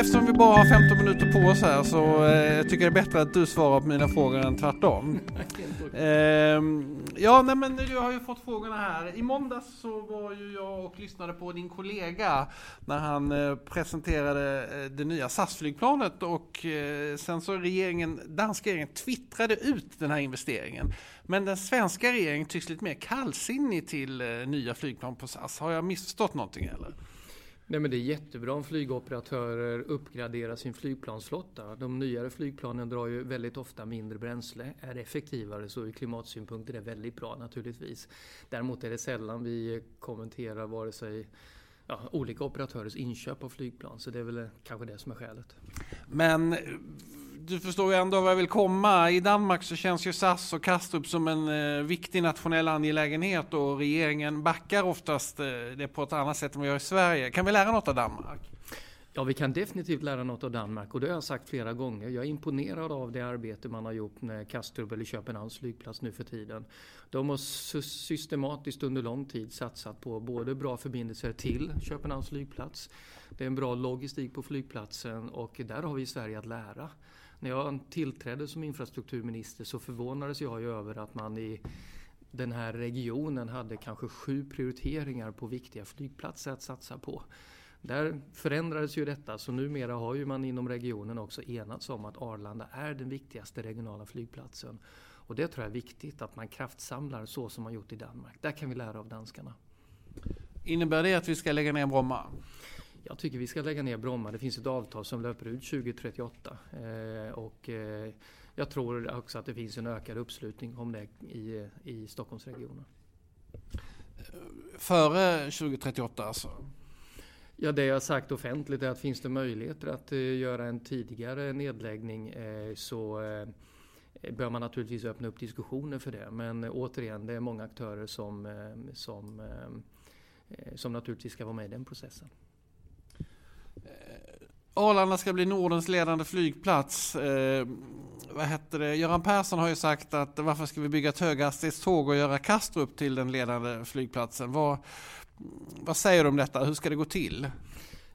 eftersom vi bara har 15 minuter på oss här så eh, tycker jag det är bättre att du svarar på mina frågor än tvärtom. Ehm, ja, nej men du har ju fått frågorna här. I måndags så var ju jag och lyssnade på din kollega när han eh, presenterade eh, det nya SAS-flygplanet och eh, sen så regeringen, danska regeringen twittrade ut den här investeringen. Men den svenska regeringen tycks lite mer kallsinnig till eh, nya flygplan på SAS. Har jag missförstått någonting eller? Nej, men det är jättebra om flygoperatörer uppgraderar sin flygplansflotta. De nyare flygplanen drar ju väldigt ofta mindre bränsle, är effektivare, så ur klimatsynpunkt är det väldigt bra naturligtvis. Däremot är det sällan vi kommenterar vare sig ja, olika operatörers inköp av flygplan, så det är väl kanske det som är skälet. Men du förstår ju ändå vad jag vill komma. I Danmark så känns ju SAS och Kastrup som en eh, viktig nationell angelägenhet och regeringen backar oftast eh, det på ett annat sätt än vi gör i Sverige. Kan vi lära något av Danmark? Ja, vi kan definitivt lära något av Danmark och det har jag sagt flera gånger. Jag är imponerad av det arbete man har gjort med Kastrup eller Köpenhamns flygplats nu för tiden. De har systematiskt under lång tid satsat på både bra förbindelser till Köpenhamns flygplats. Det är en bra logistik på flygplatsen och där har vi i Sverige att lära. När jag tillträdde som infrastrukturminister så förvånades jag ju över att man i den här regionen hade kanske sju prioriteringar på viktiga flygplatser att satsa på. Där förändrades ju detta så numera har ju man inom regionen också enats om att Arlanda är den viktigaste regionala flygplatsen. Och det tror jag är viktigt att man kraftsamlar så som man gjort i Danmark. Där kan vi lära av danskarna. Innebär det att vi ska lägga ner Bromma? Jag tycker vi ska lägga ner Bromma. Det finns ett avtal som löper ut 2038. Eh, och eh, jag tror också att det finns en ökad uppslutning om det i, i Stockholmsregionen. Före 2038 alltså? Ja, det jag har sagt offentligt är att finns det möjligheter att uh, göra en tidigare nedläggning uh, så uh, bör man naturligtvis öppna upp diskussioner för det. Men återigen, det är många aktörer som, som, som naturligtvis ska vara med i den processen. Arlanda ska bli Nordens ledande flygplats. Eh, vad heter det? Göran Persson har ju sagt att varför ska vi bygga ett höghastighetståg och göra Kastrup till den ledande flygplatsen? Vad, vad säger du om detta? Hur ska det gå till?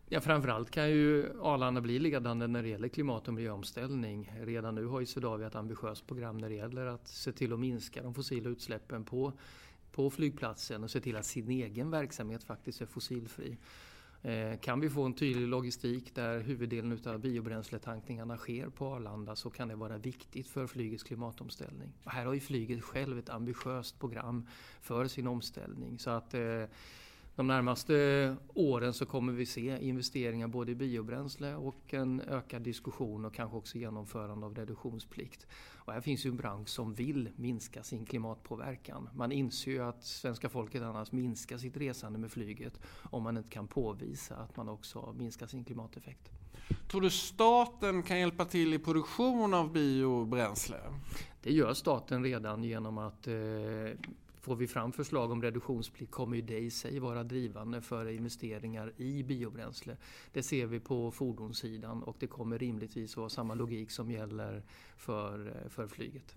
Ja, framförallt kan ju Arlanda bli ledande när det gäller klimat och miljöomställning. Redan nu har ju Swedavia ett ambitiöst program när det gäller att se till att minska de fossila utsläppen på, på flygplatsen och se till att sin egen verksamhet faktiskt är fossilfri. Eh, kan vi få en tydlig logistik där huvuddelen av biobränsletankningarna sker på Arlanda så kan det vara viktigt för flygets klimatomställning. Och här har ju flyget själv ett ambitiöst program för sin omställning. Så att eh, de närmaste åren så kommer vi se investeringar både i biobränsle och en ökad diskussion och kanske också genomförande av reduktionsplikt. Och här finns ju en bransch som vill minska sin klimatpåverkan. Man inser ju att svenska folket annars minskar sitt resande med flyget om man inte kan påvisa att man också minskar sin klimateffekt. Tror du staten kan hjälpa till i produktion av biobränsle? Det gör staten redan genom att eh, Får vi fram förslag om reduktionsplikt kommer ju det i sig vara drivande för investeringar i biobränsle. Det ser vi på fordonssidan och det kommer rimligtvis vara samma logik som gäller för, eh, för flyget.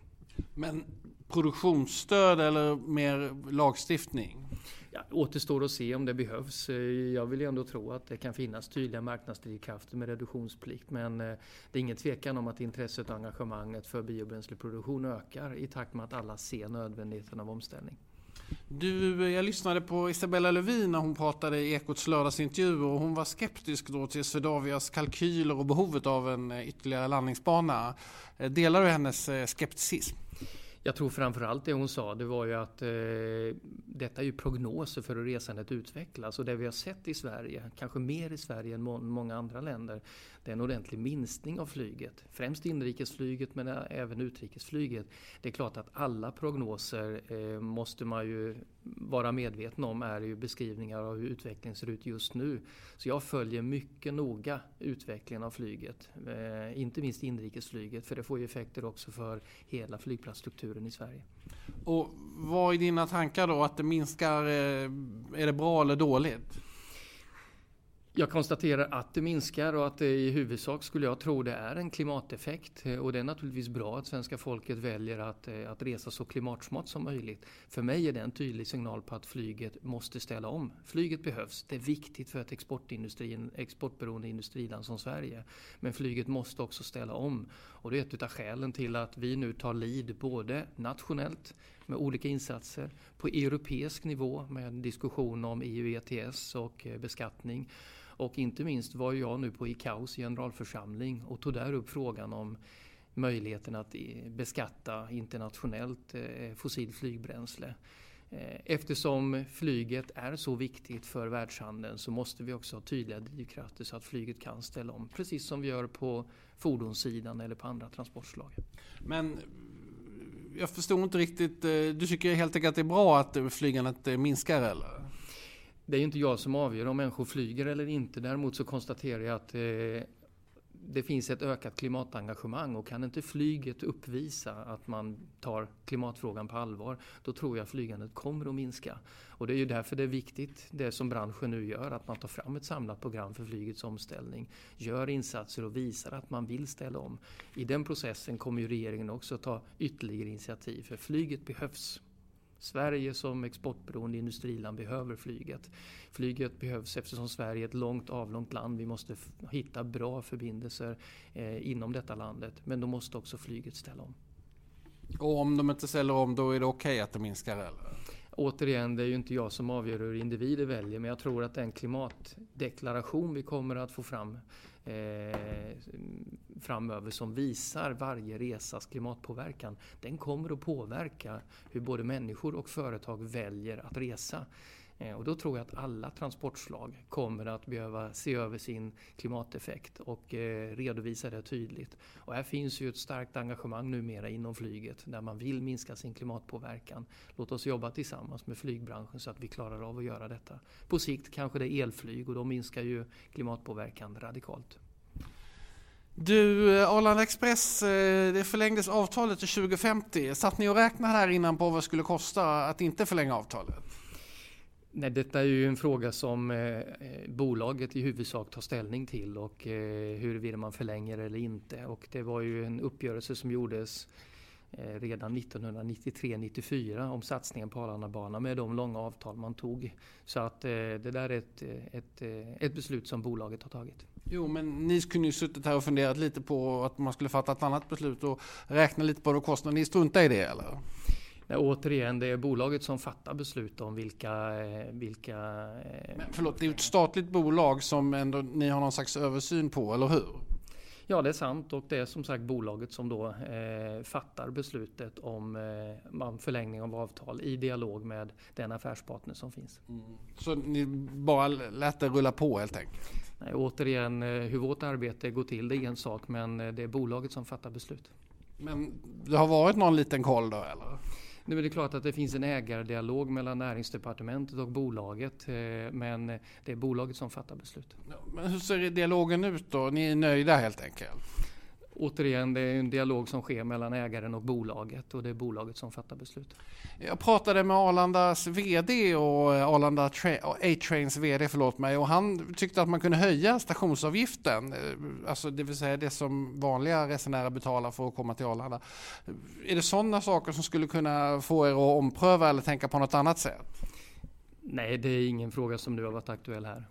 Men produktionsstöd eller mer lagstiftning? Ja, återstår att se om det behövs. Jag vill ändå tro att det kan finnas tydliga marknadsdrivkrafter med reduktionsplikt. Men eh, det är ingen tvekan om att intresset och engagemanget för biobränsleproduktion ökar i takt med att alla ser nödvändigheten av omställning. Du, jag lyssnade på Isabella Lövin när hon pratade i Ekots lördagsintervju och hon var skeptisk då till Swedavias kalkyler och behovet av en eh, ytterligare landningsbana. Eh, delar du hennes skepticism? Jag tror framförallt det hon sa, det var ju att eh, detta är ju prognoser för hur resandet utvecklas och det vi har sett i Sverige, kanske mer i Sverige än må många andra länder, det är en ordentlig minskning av flyget. Främst inrikesflyget men eh, även utrikesflyget. Det är klart att alla prognoser eh, måste man ju vara medveten om är ju beskrivningar av hur utvecklingen ser ut just nu. Så jag följer mycket noga utvecklingen av flyget, eh, inte minst inrikesflyget för det får ju effekter också för hela flygplatsstrukturen i Sverige. Och vad är dina tankar då? Att det minskar, eh, är det bra eller dåligt? Jag konstaterar att det minskar och att det i huvudsak skulle jag tro det är en klimateffekt. Eh, och det är naturligtvis bra att svenska folket väljer att, eh, att resa så klimatsmart som möjligt. För mig är det en tydlig signal på att flyget måste ställa om. Flyget behövs, det är viktigt för ett exportindustrin, exportberoende industriland som Sverige. Men flyget måste också ställa om. Och det är ett av skälen till att vi nu tar lead både nationellt med olika insatser på europeisk nivå med diskussion om EU ETS och eh, beskattning och inte minst var jag nu på ICAOs generalförsamling och tog där upp frågan om möjligheten att beskatta internationellt eh, fossilt flygbränsle. Eh, eftersom flyget är så viktigt för världshandeln så måste vi också ha tydliga drivkrafter så att flyget kan ställa om. Precis som vi gör på fordonssidan eller på andra transportslag. Men eh, jag förstod inte riktigt. Du tycker helt enkelt att det är bra att flygandet minskar eller? Det är ju inte jag som avgör om människor flyger eller inte. Däremot så konstaterar jag att eh, det finns ett ökat klimatengagemang och kan inte flyget uppvisa att man tar klimatfrågan på allvar, då tror jag flygandet kommer att minska. Och det är ju därför det är viktigt, det som branschen nu gör, att man tar fram ett samlat program för flygets omställning, gör insatser och visar att man vill ställa om. I den processen kommer ju regeringen också ta ytterligare initiativ, för flyget behövs. Sverige som exportberoende industriland behöver flyget. Flyget behövs eftersom Sverige är ett långt avlångt land. Vi måste hitta bra förbindelser eh, inom detta landet. Men då måste också flyget ställa om. Och om de inte ställer om då är det okej okay att det minskar eller? Återigen, det är ju inte jag som avgör hur individer väljer men jag tror att den klimatdeklaration vi kommer att få fram eh, framöver som visar varje resas klimatpåverkan. Den kommer att påverka hur både människor och företag väljer att resa. Eh, och då tror jag att alla transportslag kommer att behöva se över sin klimateffekt och eh, redovisa det tydligt. Och här finns ju ett starkt engagemang numera inom flyget där man vill minska sin klimatpåverkan. Låt oss jobba tillsammans med flygbranschen så att vi klarar av att göra detta. På sikt kanske det är elflyg och då minskar ju klimatpåverkan radikalt. Du, eh, Arlanda Express, det förlängdes avtalet till 2050. Satt ni och räknade här innan på vad det skulle kosta att inte förlänga avtalet? Nej, detta är ju en fråga som eh, eh, bolaget i huvudsak tar ställning till och eh, huruvida man förlänger eller inte. Och det var ju en uppgörelse som gjordes eh, redan 1993-94 om satsningen på Arlandabanan med de långa avtal man tog. Så att eh, det där är ett, eh, ett, eh, ett beslut som bolaget har tagit. Jo, men ni kunde ju suttit här och funderat lite på att man skulle fatta ett annat beslut och räkna lite på det och kostnaden. Ni struntar i det eller? Nej, återigen, det är bolaget som fattar beslut om vilka... Eh, vilka eh, Men förlåt, det är ett statligt bolag som ändå ni har någon slags översyn på, eller hur? Ja, det är sant och det är som sagt bolaget som då eh, fattar beslutet om eh, förlängning av avtal i dialog med den affärspartner som finns. Mm. Så ni bara lät det rulla på helt enkelt? Nej, återigen, eh, hur vårt arbete går till det är en sak men det är bolaget som fattar beslut. Men det har varit någon liten koll då eller? Nu är det klart att det finns en ägardialog mellan näringsdepartementet och bolaget. Eh, men det är bolaget som fattar beslut. Men hur ser dialogen ut då? Ni är nöjda helt enkelt? Återigen, det är en dialog som sker mellan ägaren och bolaget och det är bolaget som fattar beslut. Jag pratade med Arlandas VD och Arlanda A-Trains VD, förlåt mig, och han tyckte att man kunde höja stationsavgiften, eh, alltså det vill säga det som vanliga resenärer betalar för att komma till Arlanda. Är det sådana saker som skulle kunna få er att ompröva eller tänka på något annat sätt? Nej, det är ingen fråga som nu har varit aktuell här.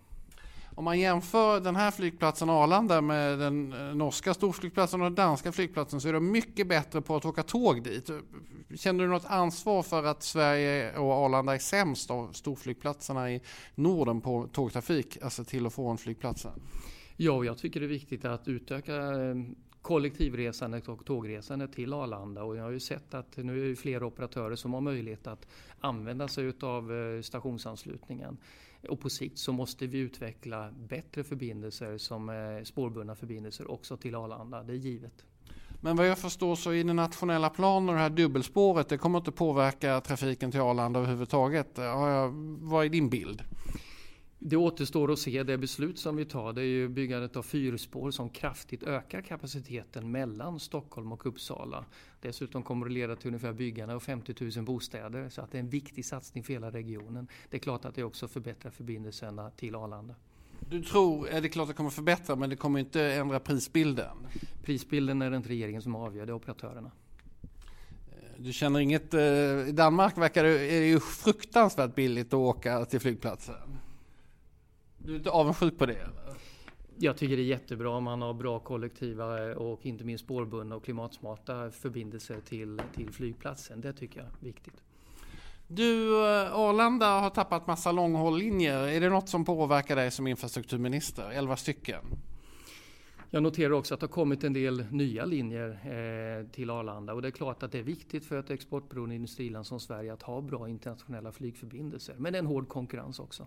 Om man jämför den här flygplatsen Arlanda med den eh, norska storflygplatsen och den danska flygplatsen så är de mycket bättre på att åka tåg dit. Känner du något ansvar för att Sverige och Arlanda är sämst av storflygplatserna i Norden på tågtrafik, alltså till och från flygplatsen? Ja, jag tycker det är viktigt att utöka eh, kollektivresandet och tågresandet till Arlanda. Och jag har ju sett att nu är det flera operatörer som har möjlighet att använda sig av eh, stationsanslutningen. Och på sikt så måste vi utveckla bättre förbindelser som eh, spårbundna förbindelser också till Arlanda. Det är givet. Men vad jag förstår så i den nationella planen och det här dubbelspåret det kommer inte påverka trafiken till Arlanda överhuvudtaget. Vad är din bild? Det återstår att se. Det beslut som vi tar det är ju byggandet av fyrspår som kraftigt ökar kapaciteten mellan Stockholm och Uppsala. Dessutom kommer det leda till ungefär byggande av 50 000 bostäder så att det är en viktig satsning för hela regionen. Det är klart att det också förbättrar förbindelserna till Arlanda. Du tror, är det klart att det kommer förbättra men det kommer inte ändra prisbilden? Prisbilden är det inte regeringen som avgör, det är operatörerna. Du känner inget, eh, i Danmark verkar det, är det ju fruktansvärt billigt att åka till flygplatsen. Du är inte avundsjuk på det? Eller? Jag tycker det är jättebra om man har bra kollektiva och inte minst spårbundna och klimatsmarta förbindelser till, till flygplatsen. Det tycker jag är viktigt. Du, eh, Arlanda har tappat massa långhålllinjer. Är det något som påverkar dig som infrastrukturminister? Elva stycken. Jag noterar också att det har kommit en del nya linjer eh, till Arlanda och det är klart att det är viktigt för ett exportberoende industriland som Sverige att ha bra internationella flygförbindelser. Men det är en hård konkurrens också.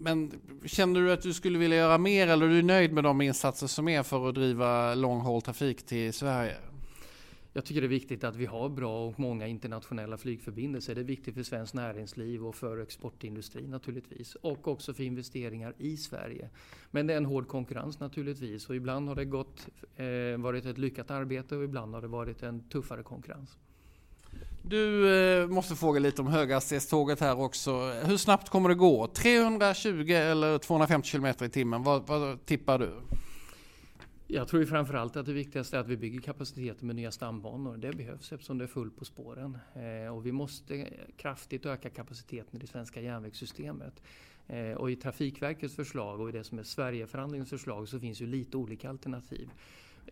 Men känner du att du skulle vilja göra mer eller är du nöjd med de insatser som är för att driva långhåll trafik till Sverige? Jag tycker det är viktigt att vi har bra och många internationella flygförbindelser. Det är viktigt för svenskt näringsliv och för exportindustrin naturligtvis. Och också för investeringar i Sverige. Men det är en hård konkurrens naturligtvis och ibland har det gått, eh, varit ett lyckat arbete och ibland har det varit en tuffare konkurrens. Du eh, måste fråga lite om höghastighetståget här också. Hur snabbt kommer det gå? 320 eller 250 km i timmen? Vad, vad tippar du? Jag tror framförallt att det viktigaste är att vi bygger kapaciteten med nya stambanor. Det behövs eftersom det är fullt på spåren. Eh, och vi måste kraftigt öka kapaciteten i det svenska järnvägssystemet. Eh, och i Trafikverkets förslag och i det som är Sverigeförhandlingens förslag så finns ju lite olika alternativ.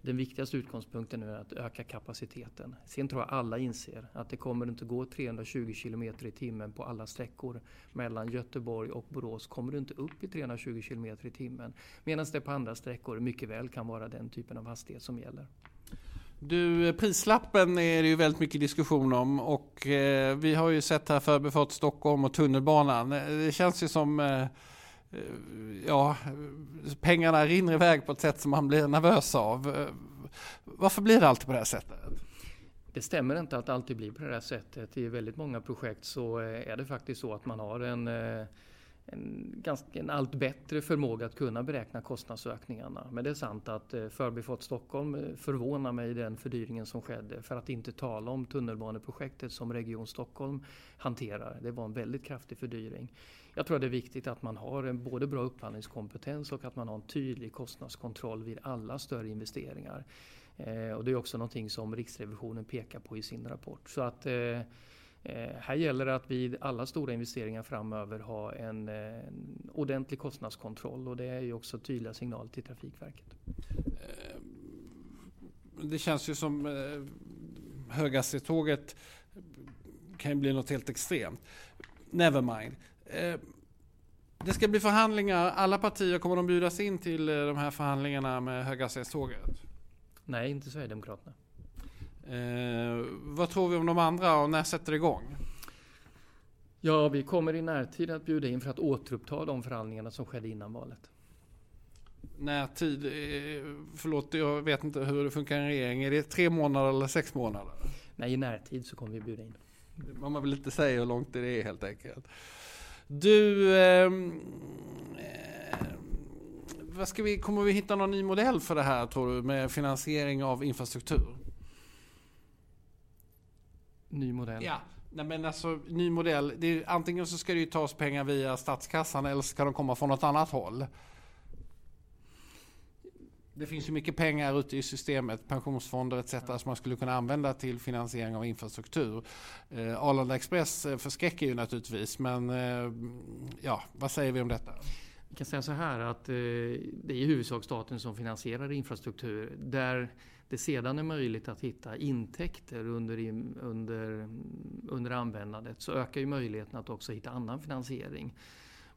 Den viktigaste utgångspunkten är att öka kapaciteten. Sen tror jag alla inser att det kommer inte gå 320 km i timmen på alla sträckor. Mellan Göteborg och Borås kommer du inte upp i 320 km i timmen. Medan det på andra sträckor mycket väl kan vara den typen av hastighet som gäller. Du, prislappen är det ju väldigt mycket diskussion om och eh, vi har ju sett här Förbifart Stockholm och tunnelbanan. Eh, det känns ju som eh, ja, pengarna rinner iväg på ett sätt som man blir nervös av. Varför blir det alltid på det här sättet? Det stämmer inte att det alltid blir på det här sättet. I väldigt många projekt så eh, är det faktiskt så att man har en, eh, en, ganska, en allt bättre förmåga att kunna beräkna kostnadsökningarna. Men det är sant att eh, Förbifart Stockholm förvånar mig den fördyringen som skedde. För att inte tala om tunnelbaneprojektet som Region Stockholm hanterar. Det var en väldigt kraftig fördyring. Jag tror att det är viktigt att man har en både bra upphandlingskompetens och att man har en tydlig kostnadskontroll vid alla större investeringar. Eh, och det är också någonting som Riksrevisionen pekar på i sin rapport. Så att, eh, eh här gäller det att vid alla stora investeringar framöver ha en, en ordentlig kostnadskontroll och det är ju också tydliga signaler till Trafikverket. Eh, det känns ju som eh, höghastighetståget kan ju bli något helt extremt. Nevermind. Eh, det ska bli förhandlingar. Alla partier kommer de bjudas in till eh, de här förhandlingarna med höghastighetståget? Nej, inte Sverigedemokraterna. Eh, vad tror vi om de andra och när sätter det igång? Ja, vi kommer i närtid att bjuda in för att återuppta de förhandlingarna som skedde innan valet. Närtid? Eh, förlåt, jag vet inte hur det funkar i en regering. Är det tre månader eller sex månader? Nej, i närtid så kommer vi bjuda in. Man vill inte säga hur långt det är helt enkelt. Du, eh, vad ska vi, kommer vi hitta någon ny modell för det här tror du med finansiering av infrastruktur? Ny modell? Ja, Nej, men alltså ny modell. Är, antingen så ska det ju tas pengar via statskassan eller så ska de komma från något annat håll. Det finns ju mycket pengar ute i systemet, pensionsfonder etc. som man skulle kunna använda till finansiering av infrastruktur. Eh, Arlanda Express eh, förskräcker ju naturligtvis men eh, ja, vad säger vi om detta? Vi kan säga så här att eh, det är i huvudsak staten som finansierar infrastruktur. Där det sedan är möjligt att hitta intäkter under, under, under användandet så ökar ju möjligheten att också hitta annan finansiering.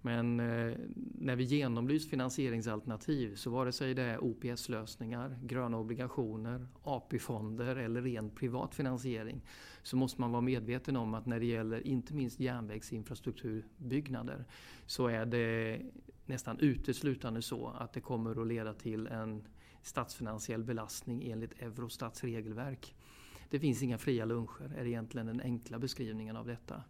Men eh, när vi genomlyst finansieringsalternativ så vare sig det är OPS-lösningar, gröna obligationer, AP-fonder eller ren privat finansiering så måste man vara medveten om att när det gäller inte minst järnvägsinfrastrukturbyggnader så är det nästan uteslutande så att det kommer att leda till en statsfinansiell belastning enligt Eurostats regelverk. Det finns inga fria luncher, är egentligen den enkla beskrivningen av detta.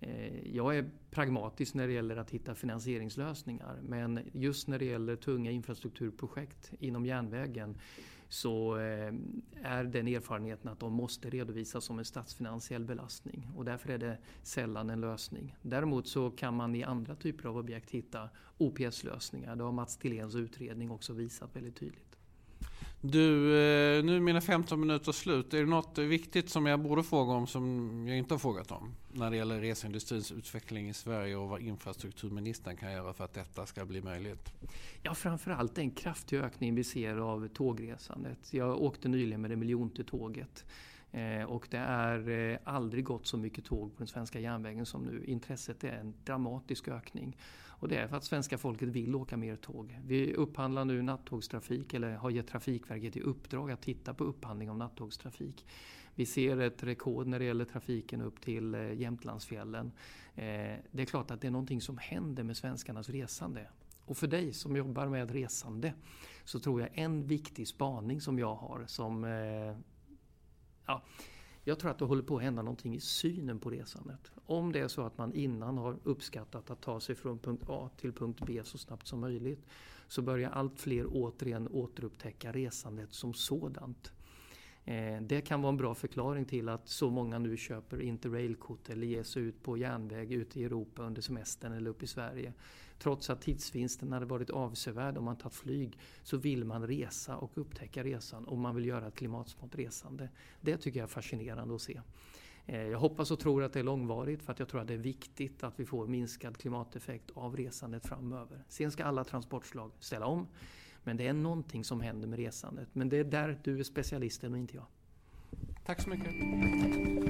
Eh, jag är pragmatisk när det gäller att hitta finansieringslösningar men just när det gäller tunga infrastrukturprojekt inom järnvägen så eh, är den erfarenheten att de måste redovisas som en statsfinansiell belastning och därför är det sällan en lösning. Däremot så kan man i andra typer av objekt hitta OPS-lösningar. Det har Mats Tilléns utredning också visat väldigt tydligt. Du, eh, nu är mina 15 minuter slut. Är det något viktigt som jag borde fråga om som jag inte har frågat om? När det gäller reseindustrins utveckling i Sverige och vad infrastrukturministern kan göra för att detta ska bli möjligt? Ja, framförallt den kraftiga ökning vi ser av tågresandet. Jag åkte nyligen med det miljonte tåget. Eh, och det är eh, aldrig gått så mycket tåg på den svenska järnvägen som nu. Intresset är en dramatisk ökning. Och det är för att svenska folket vill åka mer tåg. Vi upphandlar nu nattågstrafik eller har gett Trafikverket i uppdrag att titta på upphandling av nattågstrafik. Vi ser ett rekord när det gäller trafiken upp till eh, Jämtlandsfjällen. Eh, det är klart att det är någonting som händer med svenskarnas resande. Och för dig som jobbar med resande så tror jag en viktig spaning som jag har som eh, ja, jag tror att det håller på att hända någonting i synen på resandet. Om det är så att man innan har uppskattat att ta sig från punkt A till punkt B så snabbt som möjligt så börjar allt fler återigen återupptäcka resandet som sådant. Eh, det kan vara en bra förklaring till att så många nu köper interrailkort eller ger sig ut på järnväg ute i Europa under semestern eller upp i Sverige. Trots att tidsvinsten hade varit avsevärd om man tagit flyg så vill man resa och upptäcka resan och man vill göra ett klimatsmart resande. Det tycker jag är fascinerande att se. Eh, jag hoppas och tror att det är långvarigt för att jag tror att det är viktigt att vi får minskad klimateffekt av resandet framöver. Sen ska alla transportslag ställa om. Men det är någonting som händer med resandet. Men det är där du är specialisten och inte jag. Tack så mycket.